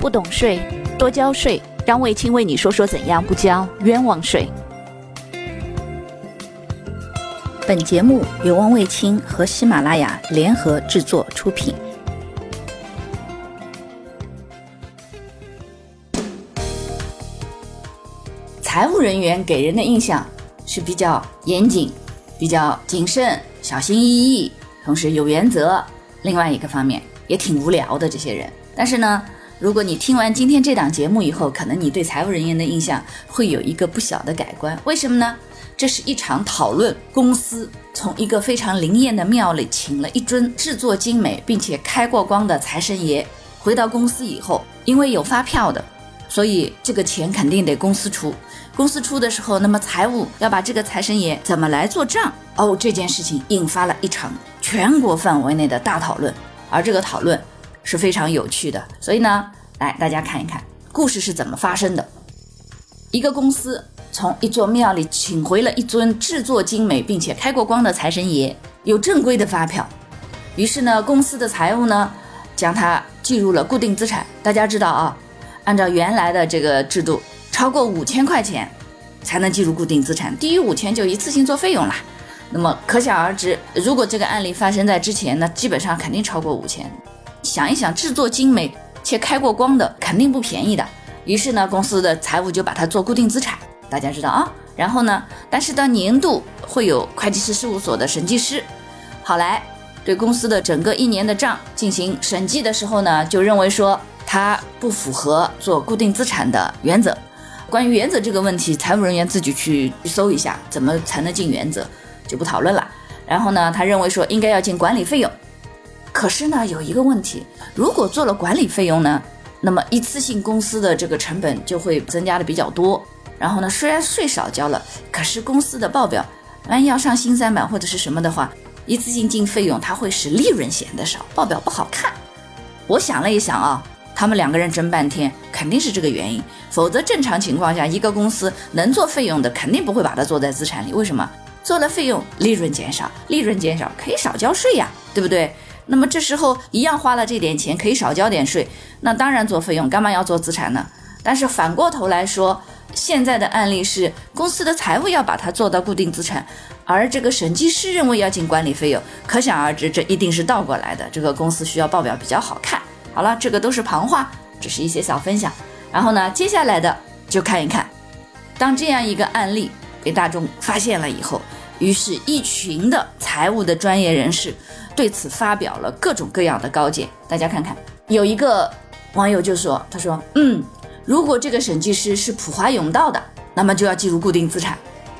不懂税，多交税。让卫青为你说说怎样不交冤枉税。本节目由汪卫青和喜马拉雅联合制作出品。财务人员给人的印象是比较严谨、比较谨慎、小心翼翼，同时有原则。另外一个方面也挺无聊的这些人，但是呢。如果你听完今天这档节目以后，可能你对财务人员的印象会有一个不小的改观。为什么呢？这是一场讨论。公司从一个非常灵验的庙里请了一尊制作精美并且开过光的财神爷，回到公司以后，因为有发票的，所以这个钱肯定得公司出。公司出的时候，那么财务要把这个财神爷怎么来做账？哦，这件事情引发了一场全国范围内的大讨论，而这个讨论。是非常有趣的，所以呢，来大家看一看故事是怎么发生的。一个公司从一座庙里请回了一尊制作精美并且开过光的财神爷，有正规的发票。于是呢，公司的财务呢将它计入了固定资产。大家知道啊，按照原来的这个制度，超过五千块钱才能计入固定资产，低于五千就一次性做费用了。那么可想而知，如果这个案例发生在之前，那基本上肯定超过五千。想一想，制作精美且开过光的肯定不便宜的。于是呢，公司的财务就把它做固定资产。大家知道啊。然后呢，但是到年度会有会计师事务所的审计师，好来对公司的整个一年的账进行审计的时候呢，就认为说它不符合做固定资产的原则。关于原则这个问题，财务人员自己去搜一下，怎么才能进原则，就不讨论了。然后呢，他认为说应该要进管理费用。可是呢，有一个问题，如果做了管理费用呢，那么一次性公司的这个成本就会增加的比较多。然后呢，虽然税少交了，可是公司的报表万一要上新三板或者是什么的话，一次性进费用，它会使利润显得少，报表不好看。我想了一想啊，他们两个人争半天，肯定是这个原因。否则正常情况下，一个公司能做费用的，肯定不会把它做在资产里。为什么？做了费用，利润减少，利润减少可以少交税呀，对不对？那么这时候一样花了这点钱，可以少交点税，那当然做费用，干嘛要做资产呢？但是反过头来说，现在的案例是公司的财务要把它做到固定资产，而这个审计师认为要进管理费用，可想而知，这一定是倒过来的。这个公司需要报表比较好看。好了，这个都是旁话，只是一些小分享。然后呢，接下来的就看一看，当这样一个案例被大众发现了以后，于是一群的财务的专业人士。对此发表了各种各样的高见，大家看看，有一个网友就说：“他说，嗯，如果这个审计师是普华永道的，那么就要计入固定资产；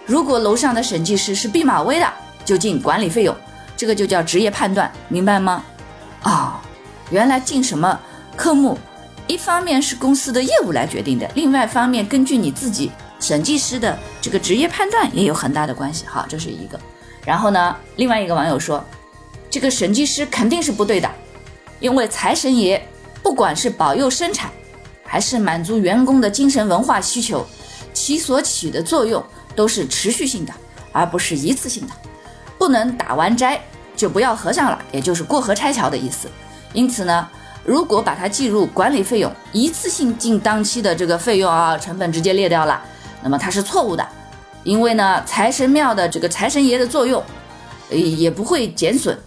如果楼上的审计师是毕马威的，就进管理费用。这个就叫职业判断，明白吗？啊，原来进什么科目，一方面是公司的业务来决定的，另外一方面根据你自己审计师的这个职业判断也有很大的关系。好，这是一个。然后呢，另外一个网友说。”这个审计师肯定是不对的，因为财神爷不管是保佑生产，还是满足员工的精神文化需求，其所起的作用都是持续性的，而不是一次性的。不能打完斋就不要和尚了，也就是过河拆桥的意思。因此呢，如果把它计入管理费用，一次性进当期的这个费用啊，成本直接列掉了，那么它是错误的。因为呢，财神庙的这个财神爷的作用，也不会减损。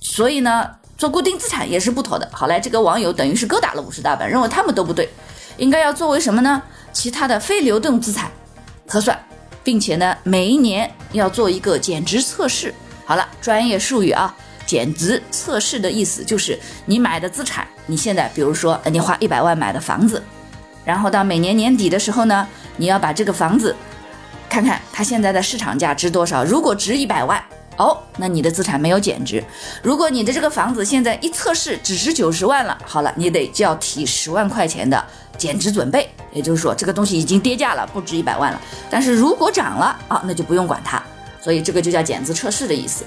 所以呢，做固定资产也是不妥的。好嘞，这个网友等于是勾打了五十大板，认为他们都不对，应该要作为什么呢？其他的非流动资产核算，并且呢，每一年要做一个减值测试。好了，专业术语啊，减值测试的意思就是你买的资产，你现在比如说你花一百万买的房子，然后到每年年底的时候呢，你要把这个房子看看它现在的市场价值多少，如果值一百万。哦，那你的资产没有减值。如果你的这个房子现在一测试只值九十万了，好了，你得就要提十万块钱的减值准备。也就是说，这个东西已经跌价了，不值一百万了。但是如果涨了啊，那就不用管它。所以这个就叫减资测试的意思。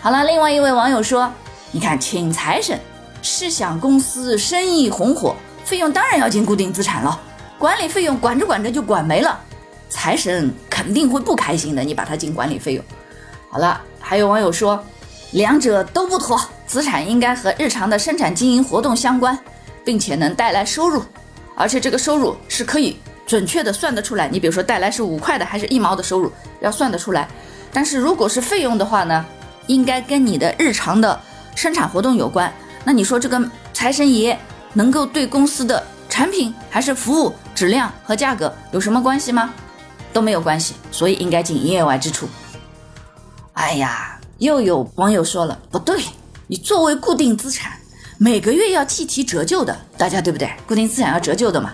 好了，另外一位网友说，你看请财神是想公司生意红火，费用当然要进固定资产了，管理费用管着管着就管没了，财神肯定会不开心的。你把它进管理费用，好了。还有网友说，两者都不妥，资产应该和日常的生产经营活动相关，并且能带来收入，而且这个收入是可以准确的算得出来。你比如说带来是五块的还是一毛的收入，要算得出来。但是如果是费用的话呢，应该跟你的日常的生产活动有关。那你说这个财神爷能够对公司的产品还是服务质量和价格有什么关系吗？都没有关系，所以应该进营业外支出。哎呀，又有网友说了，不对，你作为固定资产，每个月要计提折旧的，大家对不对？固定资产要折旧的嘛，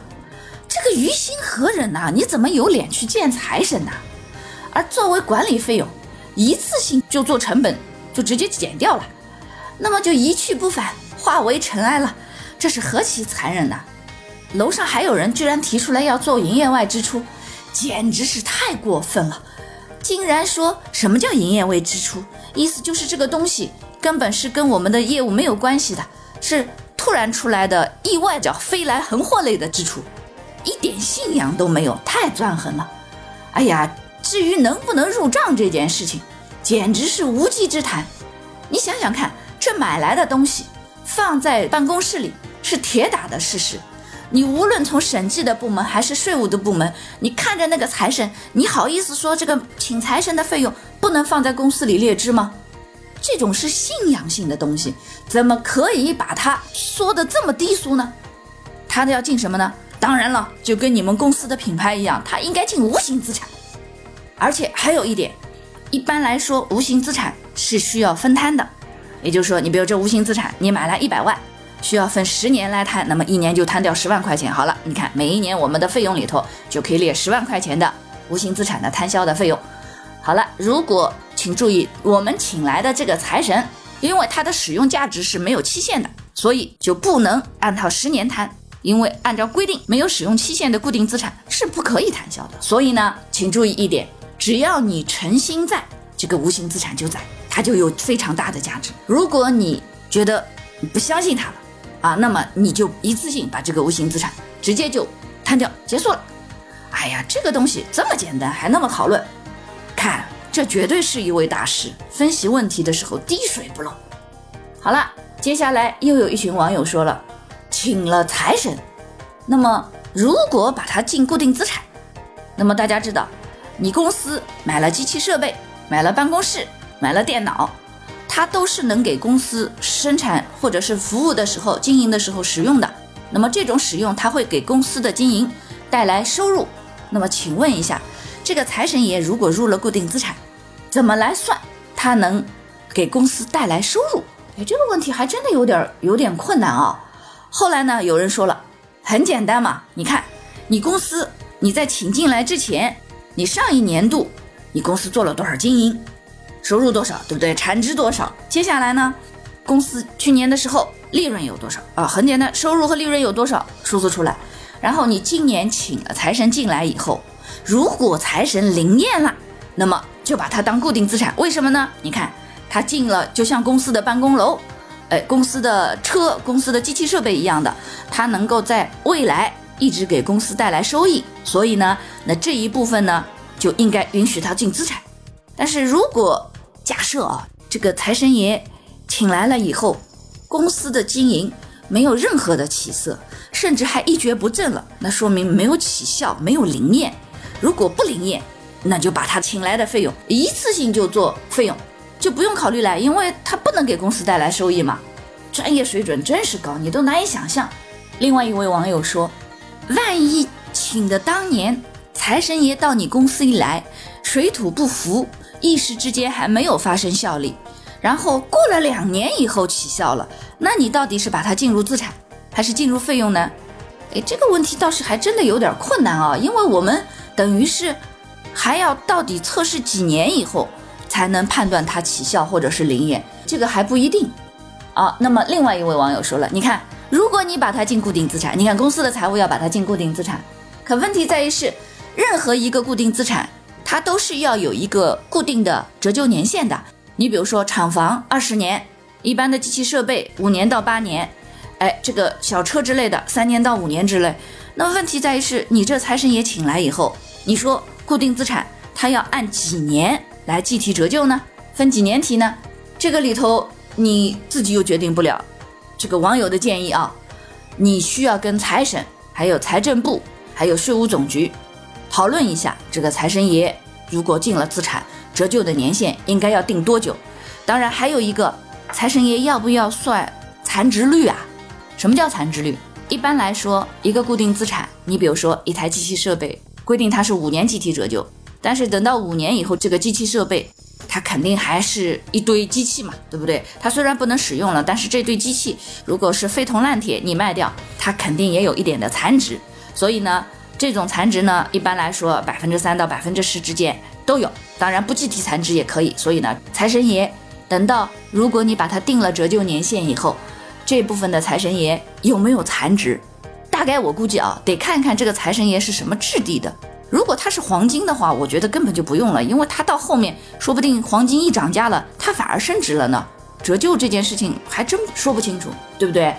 这个于心何忍呐？你怎么有脸去见财神呐？而作为管理费用，一次性就做成本，就直接减掉了，那么就一去不返，化为尘埃了，这是何其残忍呐！楼上还有人居然提出来要做营业外支出，简直是太过分了！竟然说什么叫营业外支出，意思就是这个东西根本是跟我们的业务没有关系的，是突然出来的意外叫飞来横祸类的支出，一点信仰都没有，太钻横了！哎呀！至于能不能入账这件事情，简直是无稽之谈。你想想看，这买来的东西放在办公室里是铁打的事实。你无论从审计的部门还是税务的部门，你看着那个财神，你好意思说这个请财神的费用不能放在公司里列支吗？这种是信仰性的东西，怎么可以把它说的这么低俗呢？他的要进什么呢？当然了，就跟你们公司的品牌一样，他应该进无形资产。而且还有一点，一般来说，无形资产是需要分摊的，也就是说，你比如这无形资产，你买了一百万，需要分十年来摊，那么一年就摊掉十万块钱。好了，你看每一年我们的费用里头就可以列十万块钱的无形资产的摊销的费用。好了，如果请注意，我们请来的这个财神，因为它的使用价值是没有期限的，所以就不能按照十年摊，因为按照规定，没有使用期限的固定资产是不可以摊销的。所以呢，请注意一点。只要你诚心在，这个无形资产就在，它就有非常大的价值。如果你觉得你不相信它了，啊，那么你就一次性把这个无形资产直接就摊掉，结束了。哎呀，这个东西这么简单，还那么讨论？看，这绝对是一位大师，分析问题的时候滴水不漏。好了，接下来又有一群网友说了，请了财神，那么如果把它进固定资产，那么大家知道。你公司买了机器设备，买了办公室，买了电脑，它都是能给公司生产或者是服务的时候、经营的时候使用的。那么这种使用，它会给公司的经营带来收入。那么请问一下，这个财神爷如果入了固定资产，怎么来算它能给公司带来收入？哎，这个问题还真的有点有点困难啊。后来呢，有人说了，很简单嘛，你看你公司你在请进来之前。你上一年度，你公司做了多少经营，收入多少，对不对？产值多少？接下来呢，公司去年的时候利润有多少啊？很简单，收入和利润有多少，数字出来。然后你今年请了财神进来以后，如果财神灵验了，那么就把它当固定资产。为什么呢？你看他进了，就像公司的办公楼，哎，公司的车、公司的机器设备一样的，它能够在未来。一直给公司带来收益，所以呢，那这一部分呢就应该允许他进资产。但是如果假设啊，这个财神爷请来了以后，公司的经营没有任何的起色，甚至还一蹶不振了，那说明没有起效，没有灵验。如果不灵验，那就把他请来的费用一次性就做费用，就不用考虑了，因为他不能给公司带来收益嘛。专业水准真是高，你都难以想象。另外一位网友说。万一请的当年财神爷到你公司一来，水土不服，一时之间还没有发生效力，然后过了两年以后起效了，那你到底是把它进入资产，还是进入费用呢？哎，这个问题倒是还真的有点困难啊，因为我们等于是还要到底测试几年以后才能判断它起效或者是灵验，这个还不一定啊。那么另外一位网友说了，你看。如果你把它进固定资产，你看公司的财务要把它进固定资产，可问题在于是，任何一个固定资产，它都是要有一个固定的折旧年限的。你比如说厂房二十年，一般的机器设备五年到八年，哎，这个小车之类的三年到五年之类。那问题在于是，你这财神爷请来以后，你说固定资产它要按几年来计提折旧呢？分几年提呢？这个里头你自己又决定不了。这个网友的建议啊，你需要跟财审、还有财政部、还有税务总局讨论一下，这个财神爷如果进了资产，折旧的年限应该要定多久？当然，还有一个财神爷要不要算残值率啊？什么叫残值率？一般来说，一个固定资产，你比如说一台机器设备，规定它是五年计提折旧，但是等到五年以后，这个机器设备它肯定还是一堆机器嘛，对不对？它虽然不能使用了，但是这堆机器如果是废铜烂铁，你卖掉，它肯定也有一点的残值。所以呢，这种残值呢，一般来说百分之三到百分之十之间都有，当然不计提残值也可以。所以呢，财神爷等到如果你把它定了折旧年限以后。这部分的财神爷有没有残值？大概我估计啊，得看看这个财神爷是什么质地的。如果它是黄金的话，我觉得根本就不用了，因为它到后面说不定黄金一涨价了，它反而升值了呢。折旧这件事情还真说不清楚，对不对？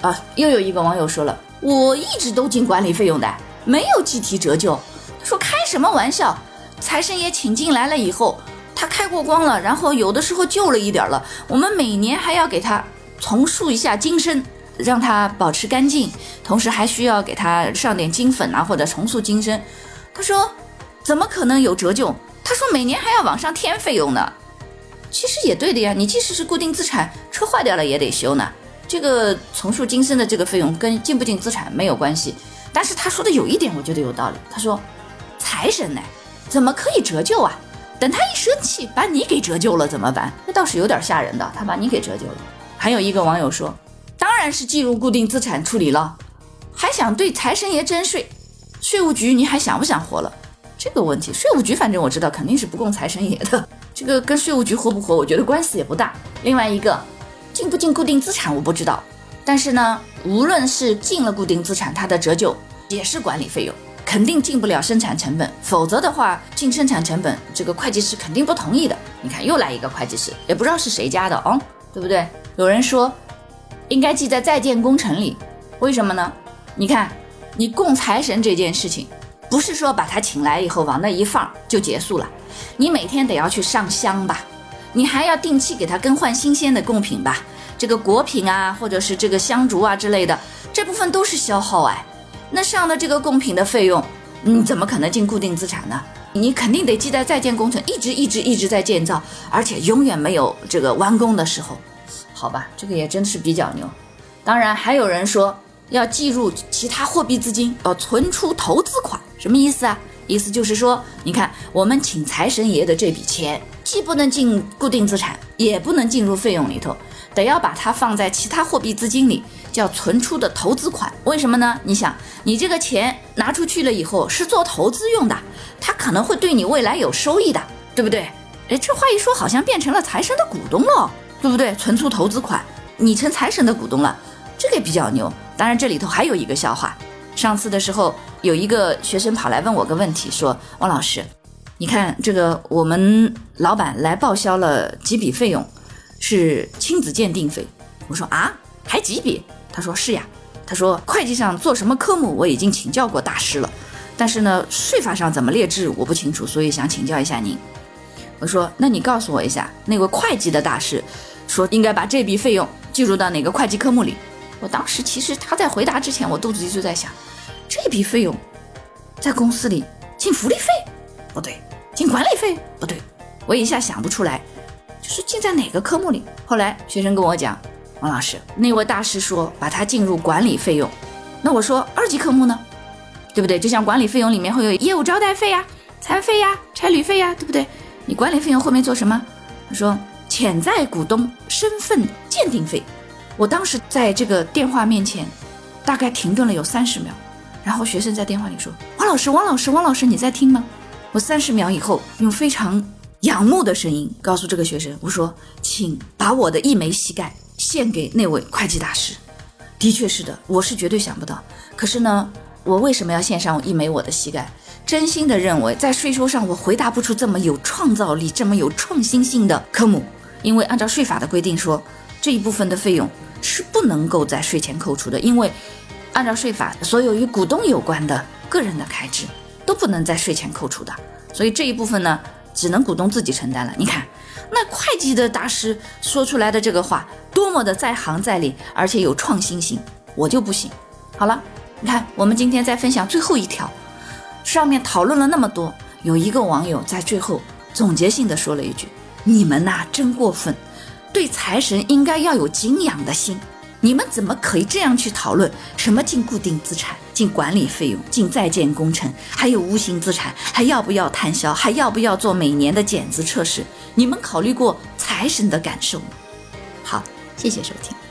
啊，又有一个网友说了，我一直都进管理费用的，没有计提折旧。他说开什么玩笑？财神爷请进来了以后，他开过光了，然后有的时候旧了一点了，我们每年还要给他。重塑一下金身，让他保持干净，同时还需要给他上点金粉啊，或者重塑金身。他说：“怎么可能有折旧？”他说：“每年还要往上添费用呢。”其实也对的呀，你即使是固定资产，车坏掉了也得修呢。这个重塑金身的这个费用跟进不进资产没有关系。但是他说的有一点我觉得有道理，他说：“财神呢，怎么可以折旧啊？等他一生气把你给折旧了怎么办？那倒是有点吓人的，他把你给折旧了。”还有一个网友说，当然是计入固定资产处理了，还想对财神爷征税，税务局你还想不想活了？这个问题，税务局反正我知道肯定是不供财神爷的，这个跟税务局活不活，我觉得关系也不大。另外一个，进不进固定资产我不知道，但是呢，无论是进了固定资产，它的折旧也是管理费用，肯定进不了生产成本，否则的话进生产成本，这个会计师肯定不同意的。你看又来一个会计师，也不知道是谁家的哦，对不对？有人说，应该记在在建工程里，为什么呢？你看，你供财神这件事情，不是说把他请来以后往那一放就结束了，你每天得要去上香吧，你还要定期给他更换新鲜的贡品吧，这个果品啊，或者是这个香烛啊之类的，这部分都是消耗哎。那上的这个贡品的费用，你怎么可能进固定资产呢？你肯定得记在在建工程，一直一直一直在建造，而且永远没有这个完工的时候。好吧，这个也真是比较牛。当然，还有人说要计入其他货币资金，要存出投资款，什么意思啊？意思就是说，你看我们请财神爷的这笔钱，既不能进固定资产，也不能进入费用里头，得要把它放在其他货币资金里，叫存出的投资款。为什么呢？你想，你这个钱拿出去了以后是做投资用的，它可能会对你未来有收益的，对不对？哎，这话一说，好像变成了财神的股东了。对不对？存出投资款，你成财神的股东了，这个也比较牛。当然，这里头还有一个笑话。上次的时候，有一个学生跑来问我个问题，说：“王老师，你看这个我们老板来报销了几笔费用，是亲子鉴定费。”我说：“啊，还几笔？”他说：“是呀。”他说：“会计上做什么科目，我已经请教过大师了，但是呢，税法上怎么列支我不清楚，所以想请教一下您。”我说：“那你告诉我一下，那位会计的大师。”说应该把这笔费用计入到哪个会计科目里？我当时其实他在回答之前，我肚子里就在想，这笔费用在公司里进福利费不对，进管理费不对，我一下想不出来，就是进在哪个科目里？后来学生跟我讲，王老师，那位大师说把它进入管理费用，那我说二级科目呢？对不对？就像管理费用里面会有业务招待费呀、餐费呀、差旅费呀，对不对？你管理费用后面做什么？他说。潜在股东身份鉴定费，我当时在这个电话面前，大概停顿了有三十秒，然后学生在电话里说：“王老师，王老师，王老师，你在听吗？”我三十秒以后用非常仰慕的声音告诉这个学生：“我说，请把我的一枚膝盖献给那位会计大师。”的确是的，我是绝对想不到。可是呢，我为什么要献上一枚我的膝盖？真心的认为，在税收上我回答不出这么有创造力、这么有创新性的科目。因为按照税法的规定说，这一部分的费用是不能够在税前扣除的。因为按照税法，所有与股东有关的个人的开支都不能在税前扣除的。所以这一部分呢，只能股东自己承担了。你看，那会计的大师说出来的这个话，多么的在行在理，而且有创新性。我就不行。好了，你看我们今天再分享最后一条，上面讨论了那么多，有一个网友在最后总结性的说了一句：“你们呐，真过分，对财神应该要有敬仰的心。”你们怎么可以这样去讨论什么进固定资产、进管理费用、进在建工程，还有无形资产，还要不要摊销，还要不要做每年的减资测试？你们考虑过财神的感受吗？好，谢谢收听。